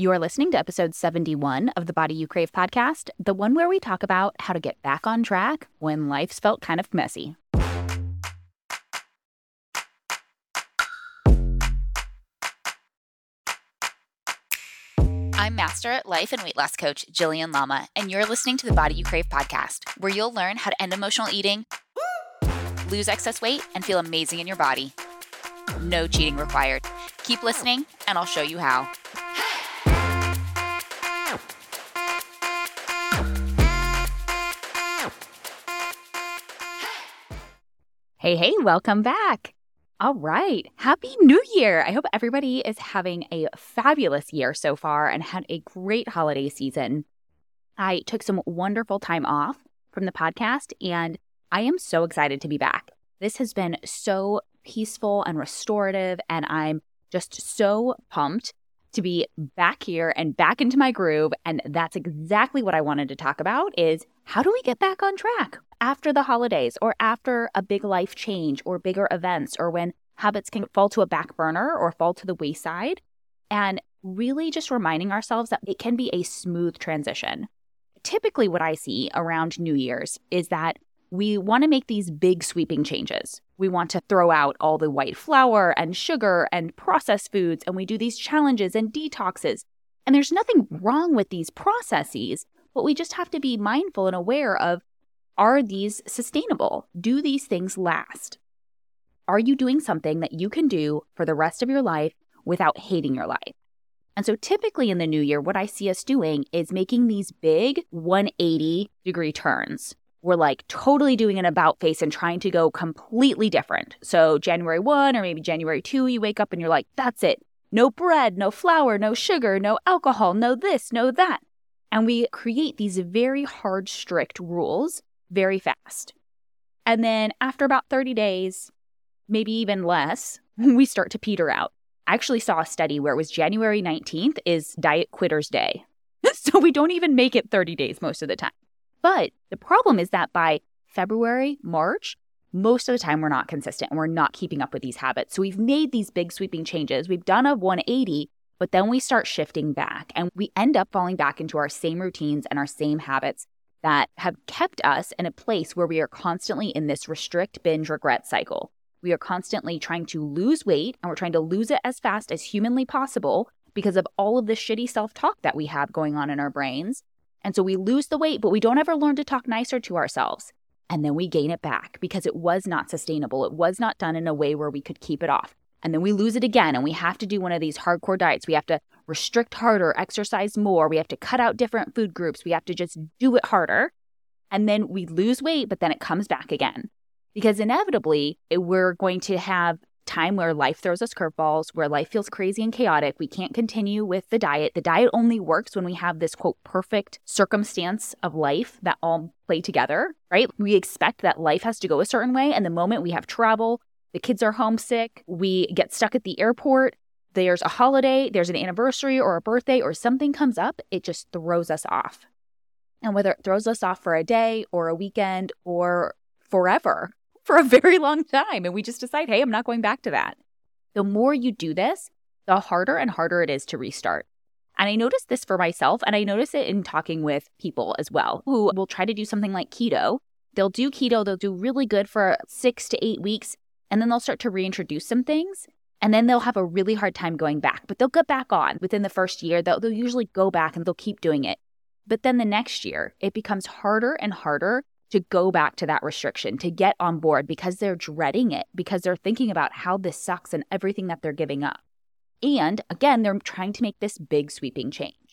You are listening to episode 71 of the Body You Crave podcast, the one where we talk about how to get back on track when life's felt kind of messy. I'm Master at Life and Weight Loss Coach Jillian Lama, and you're listening to the Body You Crave podcast, where you'll learn how to end emotional eating, lose excess weight, and feel amazing in your body. No cheating required. Keep listening, and I'll show you how. Hey, hey, welcome back. All right. Happy New Year. I hope everybody is having a fabulous year so far and had a great holiday season. I took some wonderful time off from the podcast and I am so excited to be back. This has been so peaceful and restorative and I'm just so pumped to be back here and back into my groove and that's exactly what I wanted to talk about is how do we get back on track? After the holidays or after a big life change or bigger events or when habits can fall to a back burner or fall to the wayside. And really just reminding ourselves that it can be a smooth transition. Typically, what I see around New Year's is that we want to make these big sweeping changes. We want to throw out all the white flour and sugar and processed foods, and we do these challenges and detoxes. And there's nothing wrong with these processes, but we just have to be mindful and aware of are these sustainable? Do these things last? Are you doing something that you can do for the rest of your life without hating your life? And so, typically in the new year, what I see us doing is making these big 180 degree turns. We're like totally doing an about face and trying to go completely different. So, January 1 or maybe January 2, you wake up and you're like, that's it. No bread, no flour, no sugar, no alcohol, no this, no that. And we create these very hard, strict rules very fast. And then after about 30 days, maybe even less, we start to peter out. I actually saw a study where it was January 19th is Diet Quitters Day. so we don't even make it 30 days most of the time. But the problem is that by February, March, most of the time we're not consistent and we're not keeping up with these habits. So we've made these big sweeping changes. We've done a 180, but then we start shifting back and we end up falling back into our same routines and our same habits that have kept us in a place where we are constantly in this restrict, binge, regret cycle. We are constantly trying to lose weight and we're trying to lose it as fast as humanly possible because of all of the shitty self talk that we have going on in our brains. And so we lose the weight, but we don't ever learn to talk nicer to ourselves. And then we gain it back because it was not sustainable. It was not done in a way where we could keep it off. And then we lose it again and we have to do one of these hardcore diets. We have to restrict harder, exercise more. We have to cut out different food groups. We have to just do it harder. And then we lose weight, but then it comes back again. Because inevitably, we're going to have time where life throws us curveballs, where life feels crazy and chaotic. We can't continue with the diet. The diet only works when we have this quote perfect circumstance of life that all play together, right? We expect that life has to go a certain way. And the moment we have travel, the kids are homesick, we get stuck at the airport, there's a holiday, there's an anniversary or a birthday or something comes up, it just throws us off. And whether it throws us off for a day or a weekend or forever, for a very long time, and we just decide, hey, I'm not going back to that. The more you do this, the harder and harder it is to restart. And I noticed this for myself, and I notice it in talking with people as well who will try to do something like keto. They'll do keto, they'll do really good for six to eight weeks, and then they'll start to reintroduce some things and then they'll have a really hard time going back, but they'll get back on within the first year. They'll, they'll usually go back and they'll keep doing it. But then the next year, it becomes harder and harder to go back to that restriction, to get on board because they're dreading it, because they're thinking about how this sucks and everything that they're giving up. And again, they're trying to make this big sweeping change.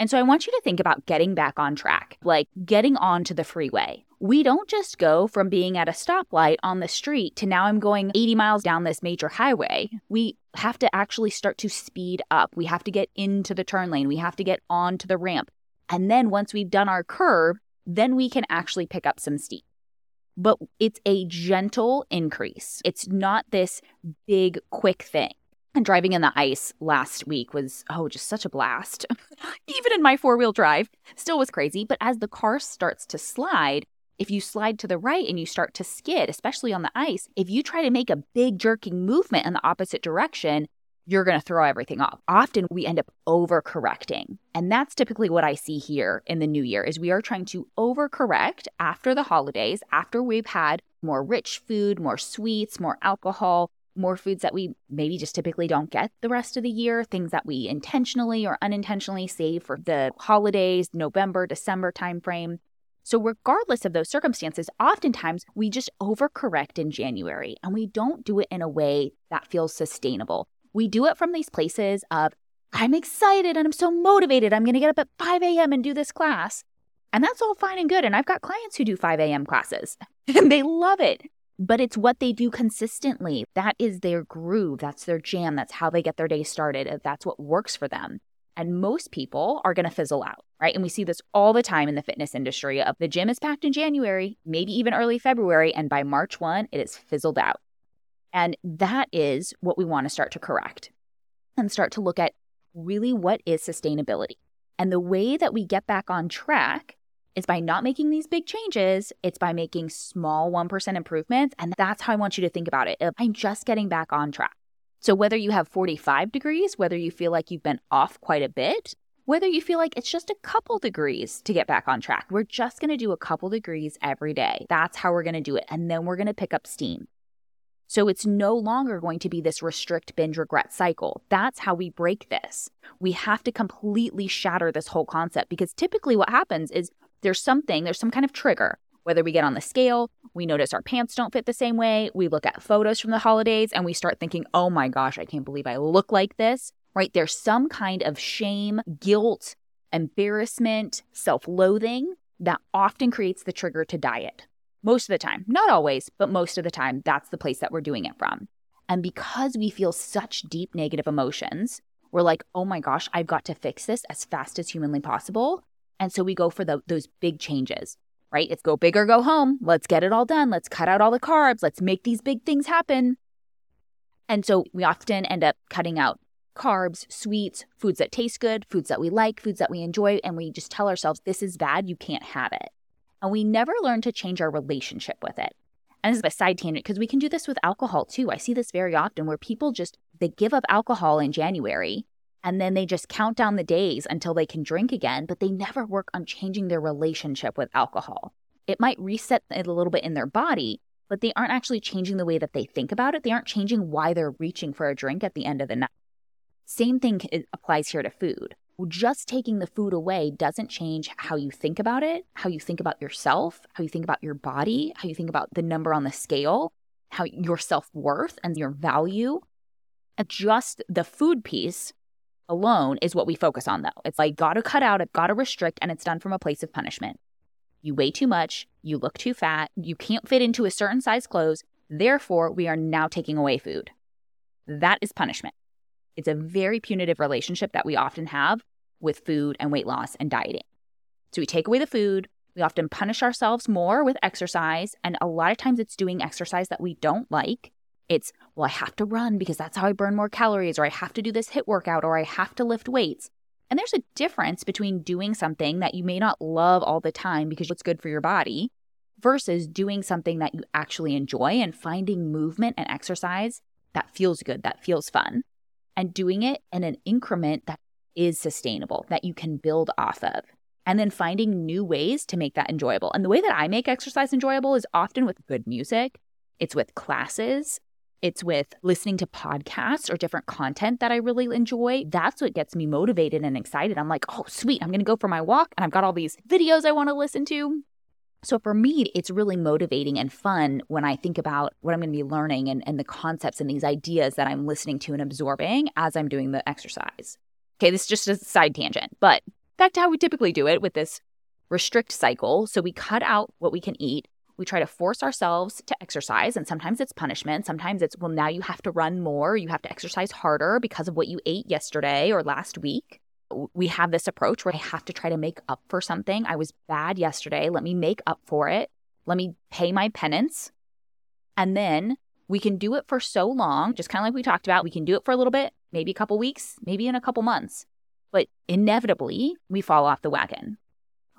And so I want you to think about getting back on track, like getting onto the freeway. We don't just go from being at a stoplight on the street to now I'm going 80 miles down this major highway. We have to actually start to speed up. We have to get into the turn lane. We have to get onto the ramp. And then once we've done our curve, then we can actually pick up some steam. But it's a gentle increase. It's not this big, quick thing. And driving in the ice last week was, oh, just such a blast. Even in my four wheel drive, still was crazy. But as the car starts to slide, if you slide to the right and you start to skid, especially on the ice, if you try to make a big jerking movement in the opposite direction, you're going to throw everything off. Often we end up overcorrecting. And that's typically what I see here in the new year is we are trying to overcorrect after the holidays, after we've had more rich food, more sweets, more alcohol, more foods that we maybe just typically don't get the rest of the year, things that we intentionally or unintentionally save for the holidays, November, December timeframe. So, regardless of those circumstances, oftentimes we just overcorrect in January and we don't do it in a way that feels sustainable. We do it from these places of, I'm excited and I'm so motivated. I'm going to get up at 5 a.m. and do this class. And that's all fine and good. And I've got clients who do 5 a.m. classes and they love it. But it's what they do consistently. That is their groove. That's their jam. That's how they get their day started. Uh, that's what works for them. And most people are going to fizzle out, right? And we see this all the time in the fitness industry of the gym is packed in January, maybe even early February, and by March 1, it is fizzled out. And that is what we want to start to correct and start to look at really what is sustainability. And the way that we get back on track is by not making these big changes. It's by making small 1% improvements. And that's how I want you to think about it. I'm just getting back on track. So, whether you have 45 degrees, whether you feel like you've been off quite a bit, whether you feel like it's just a couple degrees to get back on track, we're just going to do a couple degrees every day. That's how we're going to do it. And then we're going to pick up steam. So it's no longer going to be this restrict, binge, regret cycle. That's how we break this. We have to completely shatter this whole concept because typically what happens is there's something, there's some kind of trigger. Whether we get on the scale, we notice our pants don't fit the same way, we look at photos from the holidays and we start thinking, oh my gosh, I can't believe I look like this, right? There's some kind of shame, guilt, embarrassment, self loathing that often creates the trigger to diet. Most of the time, not always, but most of the time, that's the place that we're doing it from. And because we feel such deep negative emotions, we're like, oh my gosh, I've got to fix this as fast as humanly possible. And so we go for the, those big changes, right? It's go big or go home. Let's get it all done. Let's cut out all the carbs. Let's make these big things happen. And so we often end up cutting out carbs, sweets, foods that taste good, foods that we like, foods that we enjoy. And we just tell ourselves, this is bad. You can't have it and we never learn to change our relationship with it. And this is a side tangent because we can do this with alcohol too. I see this very often where people just they give up alcohol in January and then they just count down the days until they can drink again, but they never work on changing their relationship with alcohol. It might reset it a little bit in their body, but they aren't actually changing the way that they think about it. They aren't changing why they're reaching for a drink at the end of the night. Same thing applies here to food just taking the food away doesn't change how you think about it, how you think about yourself, how you think about your body, how you think about the number on the scale, how your self worth and your value. Just the food piece alone is what we focus on, though. It's like, gotta cut out, gotta restrict, and it's done from a place of punishment. You weigh too much, you look too fat, you can't fit into a certain size clothes, therefore, we are now taking away food. That is punishment. It's a very punitive relationship that we often have with food and weight loss and dieting. So we take away the food, we often punish ourselves more with exercise, and a lot of times it's doing exercise that we don't like. It's, well, I have to run because that's how I burn more calories, or I have to do this HIIT workout, or I have to lift weights. And there's a difference between doing something that you may not love all the time because it's good for your body versus doing something that you actually enjoy and finding movement and exercise that feels good, that feels fun, and doing it in an increment that is sustainable that you can build off of. And then finding new ways to make that enjoyable. And the way that I make exercise enjoyable is often with good music, it's with classes, it's with listening to podcasts or different content that I really enjoy. That's what gets me motivated and excited. I'm like, oh, sweet, I'm going to go for my walk and I've got all these videos I want to listen to. So for me, it's really motivating and fun when I think about what I'm going to be learning and, and the concepts and these ideas that I'm listening to and absorbing as I'm doing the exercise. Okay, this is just a side tangent, but back to how we typically do it with this restrict cycle. So we cut out what we can eat. We try to force ourselves to exercise, and sometimes it's punishment. Sometimes it's, well, now you have to run more, you have to exercise harder because of what you ate yesterday or last week. We have this approach where I have to try to make up for something. I was bad yesterday. Let me make up for it. Let me pay my penance. And then we can do it for so long, just kind of like we talked about. We can do it for a little bit, maybe a couple weeks, maybe in a couple months. But inevitably, we fall off the wagon.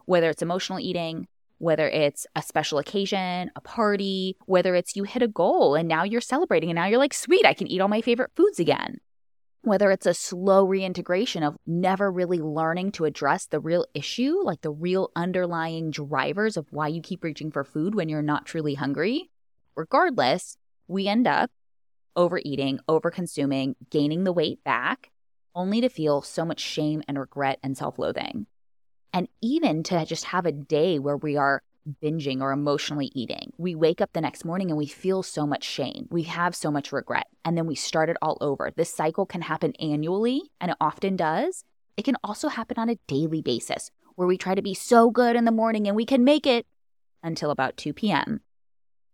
Whether it's emotional eating, whether it's a special occasion, a party, whether it's you hit a goal and now you're celebrating and now you're like, sweet, I can eat all my favorite foods again. whether it's a slow reintegration of never really learning to address the real issue, like the real underlying drivers of why you keep reaching for food when you're not truly hungry, regardless, we end up overeating, overconsuming, gaining the weight back, only to feel so much shame and regret and self loathing. And even to just have a day where we are binging or emotionally eating. We wake up the next morning and we feel so much shame. We have so much regret. And then we start it all over. This cycle can happen annually, and it often does. It can also happen on a daily basis where we try to be so good in the morning and we can make it until about 2 p.m.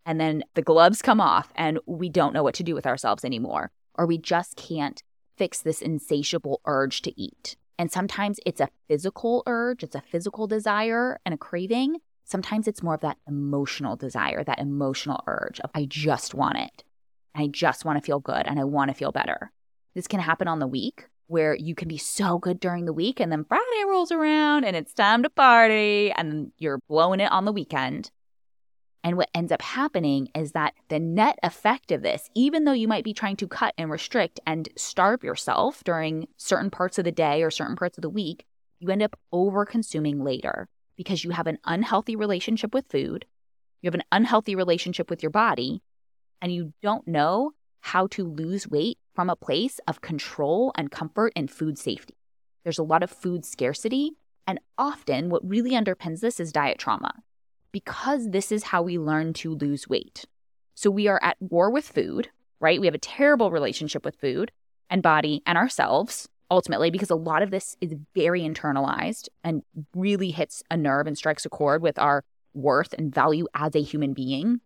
And then the gloves come off and we don't know what to do with ourselves anymore, or we just can't fix this insatiable urge to eat. And sometimes it's a physical urge, it's a physical desire and a craving. Sometimes it's more of that emotional desire, that emotional urge of, I just want it. I just want to feel good and I want to feel better. This can happen on the week where you can be so good during the week and then Friday rolls around and it's time to party and you're blowing it on the weekend. And what ends up happening is that the net effect of this, even though you might be trying to cut and restrict and starve yourself during certain parts of the day or certain parts of the week, you end up over consuming later because you have an unhealthy relationship with food, you have an unhealthy relationship with your body, and you don't know how to lose weight from a place of control and comfort and food safety. There's a lot of food scarcity, and often what really underpins this is diet trauma because this is how we learn to lose weight. So we are at war with food, right? We have a terrible relationship with food and body and ourselves ultimately because a lot of this is very internalized and really hits a nerve and strikes a chord with our worth and value as a human being.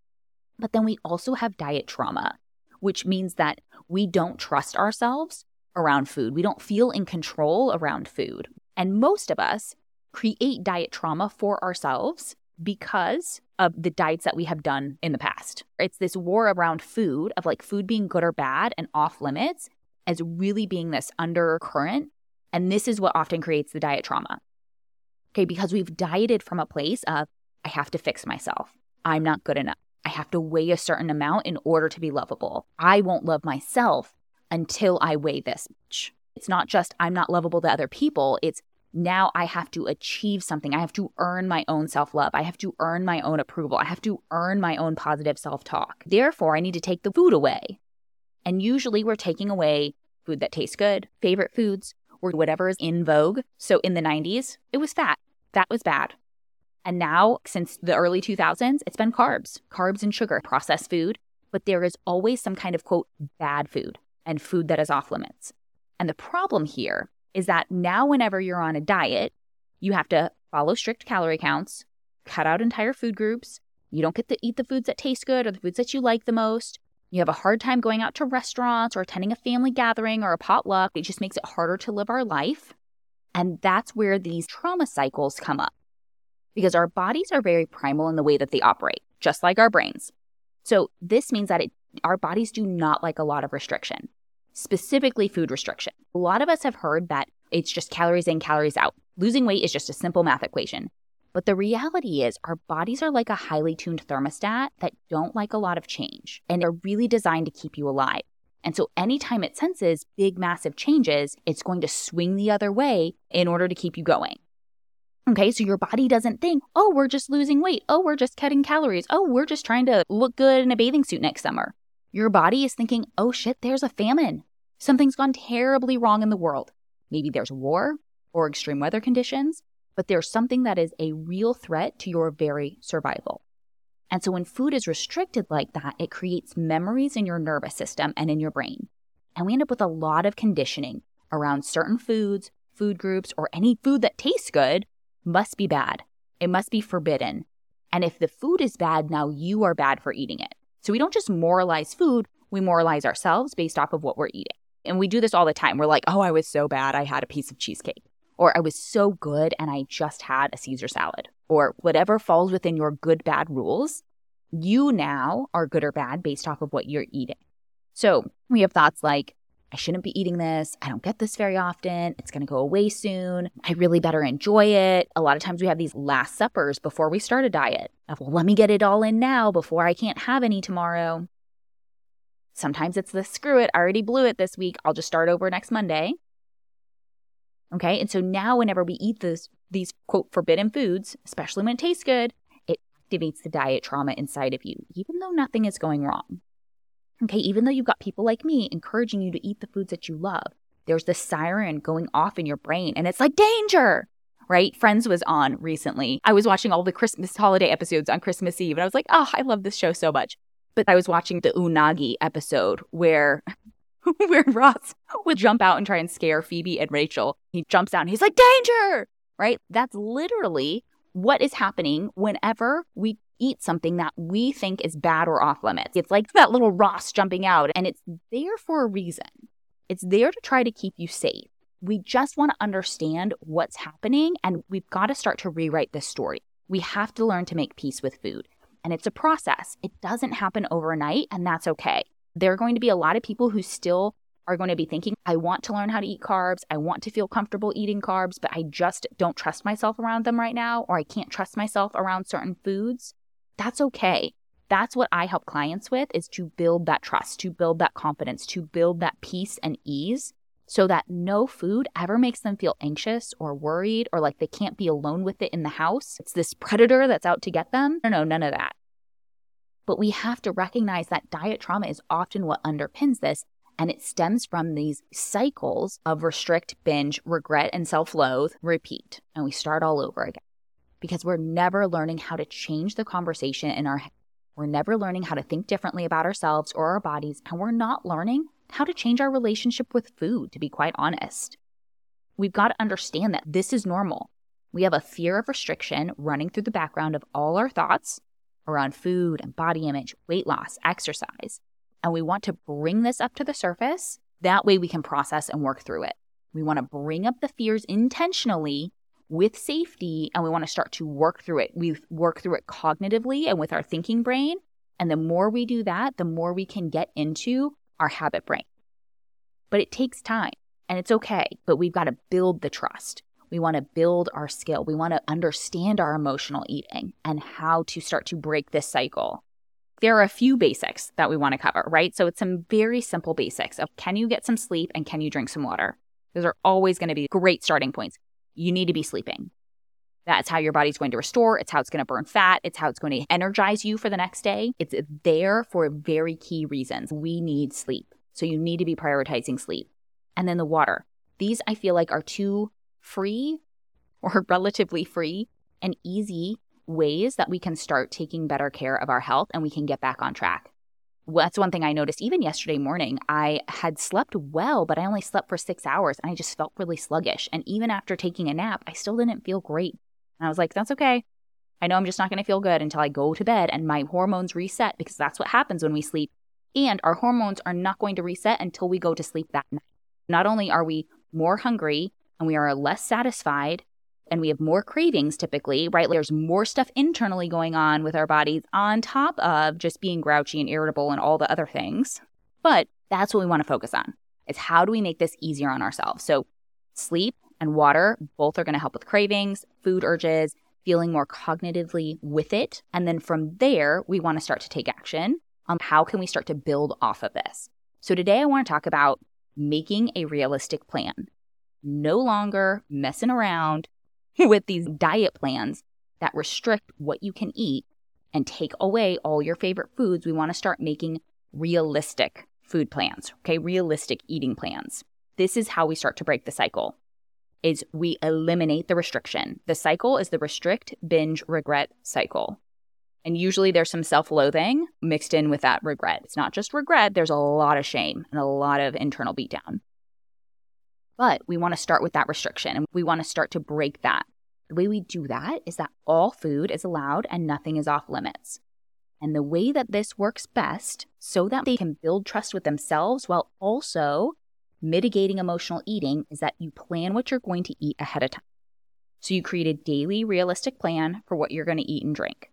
But then we also have diet trauma, which means that we don't trust ourselves around food. We don't feel in control around food. And most of us create diet trauma for ourselves because of the diets that we have done in the past. It's this war around food, of like food being good or bad and off limits, as really being this undercurrent. And this is what often creates the diet trauma. Okay, because we've dieted from a place of, I have to fix myself. I'm not good enough. I have to weigh a certain amount in order to be lovable. I won't love myself until I weigh this much. It's not just I'm not lovable to other people, it's now I have to achieve something. I have to earn my own self love. I have to earn my own approval. I have to earn my own positive self talk. Therefore, I need to take the food away. And usually we're taking away food that tastes good, favorite foods, or whatever is in vogue. So in the 90s, it was fat. That was bad. And now, since the early 2000s, it's been carbs, carbs and sugar, processed food. But there is always some kind of quote, bad food and food that is off limits. And the problem here is that now, whenever you're on a diet, you have to follow strict calorie counts, cut out entire food groups. You don't get to eat the foods that taste good or the foods that you like the most. You have a hard time going out to restaurants or attending a family gathering or a potluck. It just makes it harder to live our life. And that's where these trauma cycles come up because our bodies are very primal in the way that they operate, just like our brains. So this means that it, our bodies do not like a lot of restriction, specifically food restriction. A lot of us have heard that it's just calories in, calories out. Losing weight is just a simple math equation. But the reality is, our bodies are like a highly tuned thermostat that don't like a lot of change and are really designed to keep you alive. And so, anytime it senses big, massive changes, it's going to swing the other way in order to keep you going. Okay, so your body doesn't think, oh, we're just losing weight. Oh, we're just cutting calories. Oh, we're just trying to look good in a bathing suit next summer. Your body is thinking, oh shit, there's a famine. Something's gone terribly wrong in the world. Maybe there's war or extreme weather conditions but there's something that is a real threat to your very survival. And so when food is restricted like that, it creates memories in your nervous system and in your brain. And we end up with a lot of conditioning around certain foods, food groups, or any food that tastes good must be bad. It must be forbidden. And if the food is bad, now you are bad for eating it. So we don't just moralize food, we moralize ourselves based off of what we're eating. And we do this all the time. We're like, oh, I was so bad, I had a piece of cheesecake or I was so good and I just had a Caesar salad, or whatever falls within your good bad rules, you now are good or bad based off of what you're eating. So we have thoughts like, I shouldn't be eating this. I don't get this very often. It's going to go away soon. I really better enjoy it. A lot of times we have these last suppers before we start a diet of, well, let me get it all in now before I can't have any tomorrow. Sometimes it's the screw it, I already blew it this week. I'll just start over next Monday. Okay. And so now, whenever we eat this, these quote forbidden foods, especially when it tastes good, it activates the diet trauma inside of you, even though nothing is going wrong. Okay. Even though you've got people like me encouraging you to eat the foods that you love, there's this siren going off in your brain and it's like danger. Right? Friends was on recently. I was watching all the Christmas holiday episodes on Christmas Eve and I was like, oh, I love this show so much. But I was watching the Unagi episode where where Ross would jump out and try and scare Phoebe and Rachel. He jumps out and he's like, danger! Right? That's literally what is happening whenever we eat something that we think is bad or off limits. It's like that little Ross jumping out, and it's there for a reason. It's there to try to keep you safe. We just want to understand what's happening, and we've got to start to rewrite this story. We have to learn to make peace with food. And it's a process. It doesn't happen overnight, and that's okay. There are going to be a lot of people who still are going to be thinking, I want to learn how to eat carbs. I want to feel comfortable eating carbs, but I just don't trust myself around them right now, or I can't trust myself around certain foods. That's okay. That's what I help clients with is to build that trust, to build that confidence, to build that peace and ease so that no food ever makes them feel anxious or worried or like they can't be alone with it in the house. It's this predator that's out to get them. No, no, none of that. But we have to recognize that diet trauma is often what underpins this. And it stems from these cycles of restrict, binge, regret, and self loathe, repeat. And we start all over again because we're never learning how to change the conversation in our head. We're never learning how to think differently about ourselves or our bodies. And we're not learning how to change our relationship with food, to be quite honest. We've got to understand that this is normal. We have a fear of restriction running through the background of all our thoughts around food and body image, weight loss, exercise. And we want to bring this up to the surface. That way we can process and work through it. We want to bring up the fears intentionally with safety and we want to start to work through it. We work through it cognitively and with our thinking brain. And the more we do that, the more we can get into our habit brain. But it takes time and it's okay, but we've got to build the trust. We want to build our skill. We want to understand our emotional eating and how to start to break this cycle. There are a few basics that we want to cover, right? So it's some very simple basics of can you get some sleep and can you drink some water? Those are always going to be great starting points. You need to be sleeping. That's how your body's going to restore. It's how it's going to burn fat. It's how it's going to energize you for the next day. It's there for very key reasons. We need sleep. So you need to be prioritizing sleep. And then the water. These I feel like are two free or relatively free and easy ways that we can start taking better care of our health and we can get back on track. Well, that's one thing I noticed even yesterday morning. I had slept well, but I only slept for six hours and I just felt really sluggish. And even after taking a nap, I still didn't feel great. And I was like, that's okay. I know I'm just not going to feel good until I go to bed and my hormones reset because that's what happens when we sleep. And our hormones are not going to reset until we go to sleep that night. Not only are we more hungry and we are less satisfied and we have more cravings typically, right? There's more stuff internally going on with our bodies on top of just being grouchy and irritable and all the other things. But that's what we want to focus on. Is how do we make this easier on ourselves? So sleep and water both are going to help with cravings, food urges, feeling more cognitively with it. And then from there, we want to start to take action on how can we start to build off of this. So today I want to talk about making a realistic plan no longer messing around with these diet plans that restrict what you can eat and take away all your favorite foods. We want to start making realistic food plans, okay? Realistic eating plans. This is how we start to break the cycle. Is we eliminate the restriction. The cycle is the restrict, binge, regret cycle. And usually there's some self loathing mixed in with that regret. It's not just regret, there's a lot of shame and a lot of internal beatdown. But we want to start with that restriction and we want to start to break that. The way we do that is that all food is allowed and nothing is off limits. And the way that this works best so that they can build trust with themselves while also mitigating emotional eating is that you plan what you're going to eat ahead of time. So you create a daily realistic plan for what you're going to eat and drink.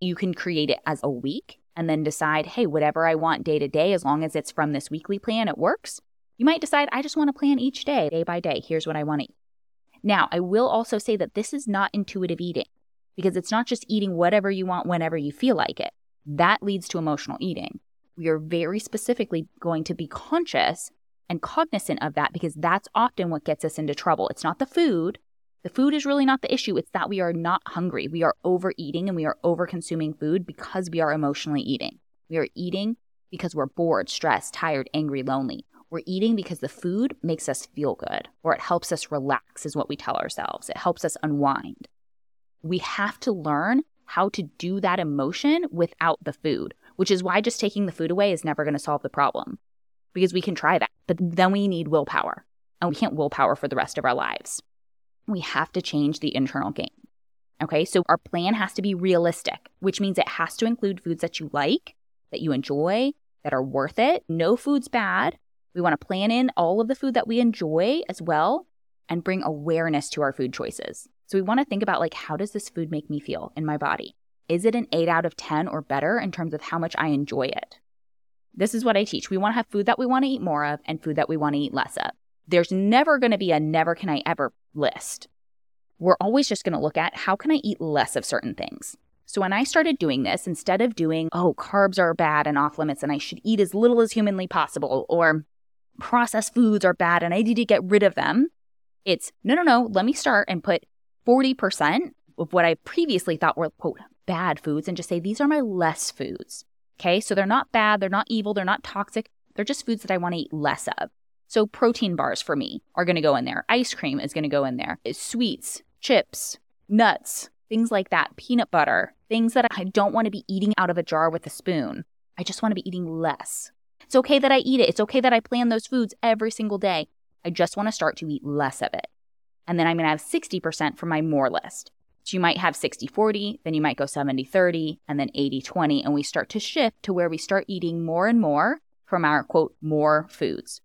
You can create it as a week and then decide, hey, whatever I want day to day, as long as it's from this weekly plan, it works. You might decide, I just want to plan each day, day by day. Here's what I want to eat. Now, I will also say that this is not intuitive eating because it's not just eating whatever you want whenever you feel like it. That leads to emotional eating. we are very specifically going to be conscious and cognizant of that because that's often what gets us into trouble. It's not the food. The food is really not the issue. It's that we are not hungry. We are overeating and we are over consuming food because we are emotionally eating. We are eating because we're bored, stressed, tired, angry, lonely. We're eating because the food makes us feel good or it helps us relax, is what we tell ourselves. It helps us unwind. We have to learn how to do that emotion without the food, which is why just taking the food away is never going to solve the problem because we can try that. But then we need willpower and we can't willpower for the rest of our lives. We have to change the internal game. Okay, so our plan has to be realistic, which means it has to include foods that you like, that you enjoy, that are worth it. No food's bad. We want to plan in all of the food that we enjoy as well and bring awareness to our food choices. So we want to think about like how does this food make me feel in my body? Is it an 8 out of 10 or better in terms of how much I enjoy it? This is what I teach. We want to have food that we want to eat more of and food that we want to eat less of. There's never going to be a never can I ever list. We're always just going to look at how can I eat less of certain things. So when I started doing this, instead of doing, oh, carbs are bad and off limits and I should eat as little as humanly possible, or processed foods are bad and I need to get rid of them, it's no, no, no, let me start and put 40% of what I previously thought were, quote, bad foods and just say, these are my less foods. Okay. So they're not bad. They're not evil. They're not toxic. They're just foods that I want to eat less of. So protein bars for me are going to go in there. Ice cream is going to go in there. Sweets, chips, nuts, things like that. Peanut butter, things that I don't want to be eating out of a jar with a spoon. I just want to be eating less. It's okay that I eat it. It's okay that I plan those foods every single day. I just want to start to eat less of it. And then I'm going to have 60% from my more list. So you might have 60 40, then you might go 70 30, and then 80 20. And we start to shift to where we start eating more and more from our quote, more foods.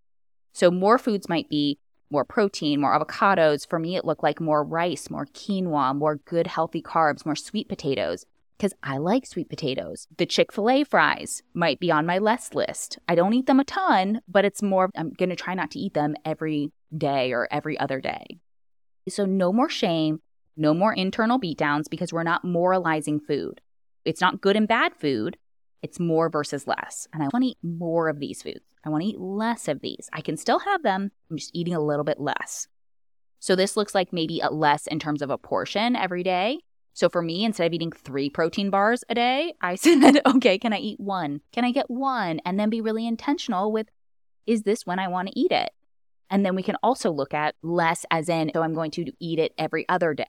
So more foods might be more protein, more avocados. For me, it looked like more rice, more quinoa, more good healthy carbs, more sweet potatoes. Because I like sweet potatoes. The Chick fil A fries might be on my less list. I don't eat them a ton, but it's more, I'm going to try not to eat them every day or every other day. So, no more shame, no more internal beatdowns because we're not moralizing food. It's not good and bad food, it's more versus less. And I want to eat more of these foods. I want to eat less of these. I can still have them, I'm just eating a little bit less. So this looks like maybe a less in terms of a portion every day. So for me, instead of eating three protein bars a day, I said, okay, can I eat one? Can I get one? And then be really intentional with, is this when I want to eat it? And then we can also look at less as in, so I'm going to eat it every other day.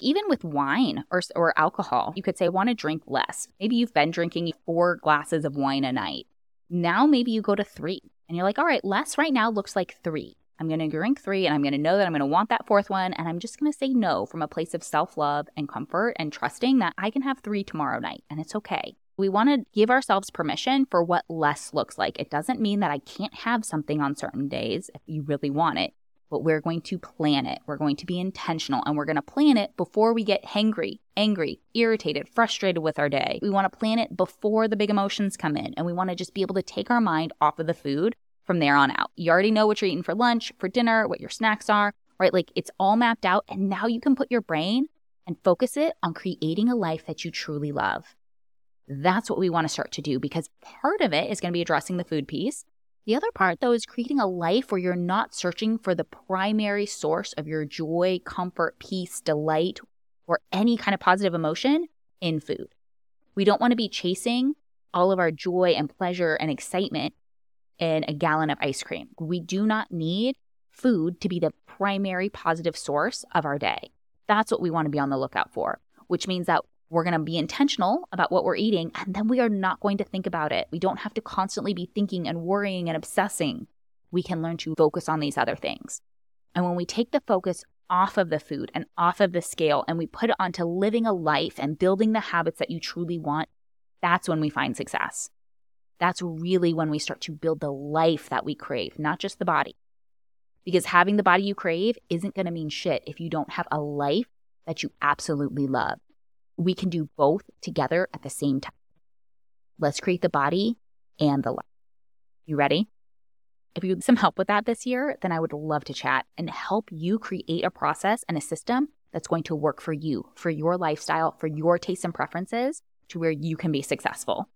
Even with wine or, or alcohol, you could say, I want to drink less. Maybe you've been drinking four glasses of wine a night. Now maybe you go to three and you're like, all right, less right now looks like three. I'm going to drink three and I'm going to know that I'm going to want that fourth one. And I'm just going to say no from a place of self love and comfort and trusting that I can have three tomorrow night and it's okay. We want to give ourselves permission for what less looks like. It doesn't mean that I can't have something on certain days if you really want it but we're going to plan it. We're going to be intentional and we're going to plan it before we get hangry, angry, irritated, frustrated with our day. We want to plan it before the big emotions come in and we want to just be able to take our mind off of the food from there on out. You already know what you're eating for lunch, for dinner, what your snacks are, right? Like it's all mapped out and now you can put your brain and focus it on creating a life that you truly love. That's what we want to start to do because part of it is going to be addressing the food piece. The other part, though, is creating a life where you're not searching for the primary source of your joy, comfort, peace, delight, or any kind of positive emotion in food. We don't want to be chasing all of our joy and pleasure and excitement in a gallon of ice cream. We do not need food to be the primary positive source of our day. That's what we want to be on the lookout for, which means that we're going to be intentional about what we're eating, and then we are not going to think about it. We don't have to constantly be thinking and worrying and obsessing. We can learn to focus on these other things. And when we take the focus off of the food and off of the scale and we put it onto living a life and building the habits that you truly want, that's when we find success. That's really when we start to build the life that we crave, not just the body. Because having the body you crave isn't going to mean shit if you don't have a life that you absolutely love we can do both together at the same time. Let's create the body and the life. You ready? If you need some help with that this year, then I would love to chat and help you create a process and a system that's going to work for you, for your lifestyle, for your tastes and preferences to where you can be successful.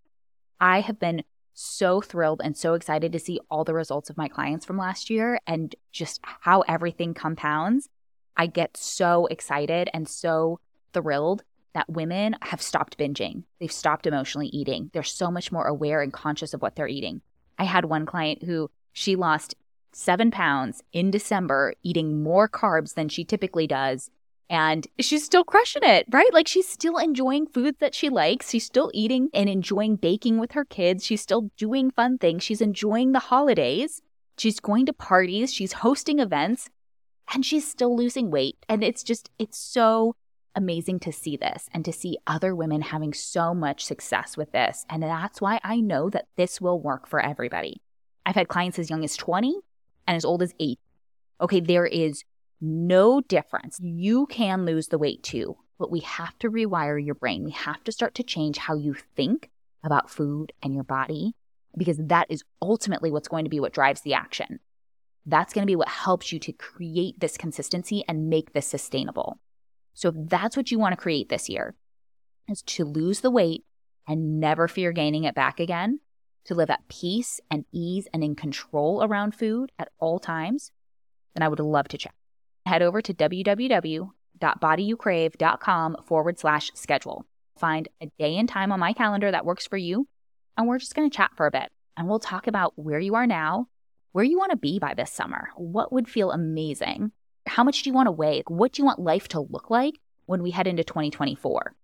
I have been so thrilled and so excited to see all the results of my clients from last year and just how everything compounds. I get so excited and so thrilled that women have stopped binging. They've stopped emotionally eating. They're so much more aware and conscious of what they're eating. I had one client who she lost seven pounds in December, eating more carbs than she typically does. And she's still crushing it, right? Like she's still enjoying foods that she likes. She's still eating and enjoying baking with her kids. She's still doing fun things. She's enjoying the holidays. She's going to parties. She's hosting events and she's still losing weight. And it's just, it's so amazing to see this and to see other women having so much success with this. And that's why I know that this will work for everybody. I've had clients as young as 20 and as old as eight. Okay, there is no difference. You can lose the weight too, but we have to rewire your brain. We have to start to change how you think about food and your body because that is ultimately what's going to be what drives the action. That's going to be what helps you to create this consistency and make this sustainable. So if that's what you want to create this year, is to lose the weight and never fear gaining it back again, to live at peace and ease and in control around food at all times, then I would love to chat. Head over to www.bodyyoucrave.com forward slash schedule. Find a day and time on my calendar that works for you, and we're just going to chat for a bit. And we'll talk about where you are now, where you want to be by this summer, what would feel amazing, how much do you want to weigh, what do you want life to look like when we head into 2024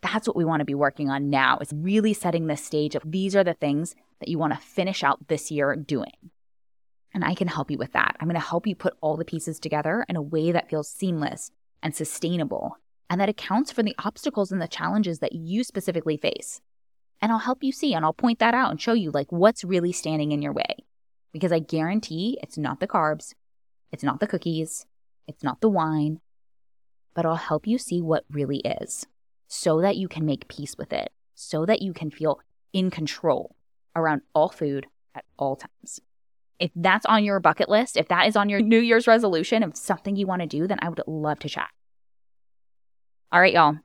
that's what we want to be working on now is really setting the stage of these are the things that you want to finish out this year doing. And I can help you with that. I'm going to help you put all the pieces together in a way that feels seamless and sustainable and that accounts for the obstacles and the challenges that you specifically face. And I'll help you see and I'll point that out and show you like what's really standing in your way. Because I guarantee it's not the carbs, it's not the cookies, it's not the wine, but I'll help you see what really is so that you can make peace with it, so that you can feel in control around all food at all times. If that's on your bucket list, if that is on your New Year's resolution of something you want to do, then I would love to chat. All right, y'all.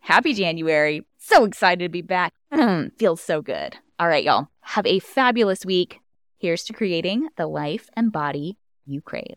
Happy January. So excited to be back. Feels so good. All right, y'all. Have a fabulous week. Here's to creating the life and body you crave.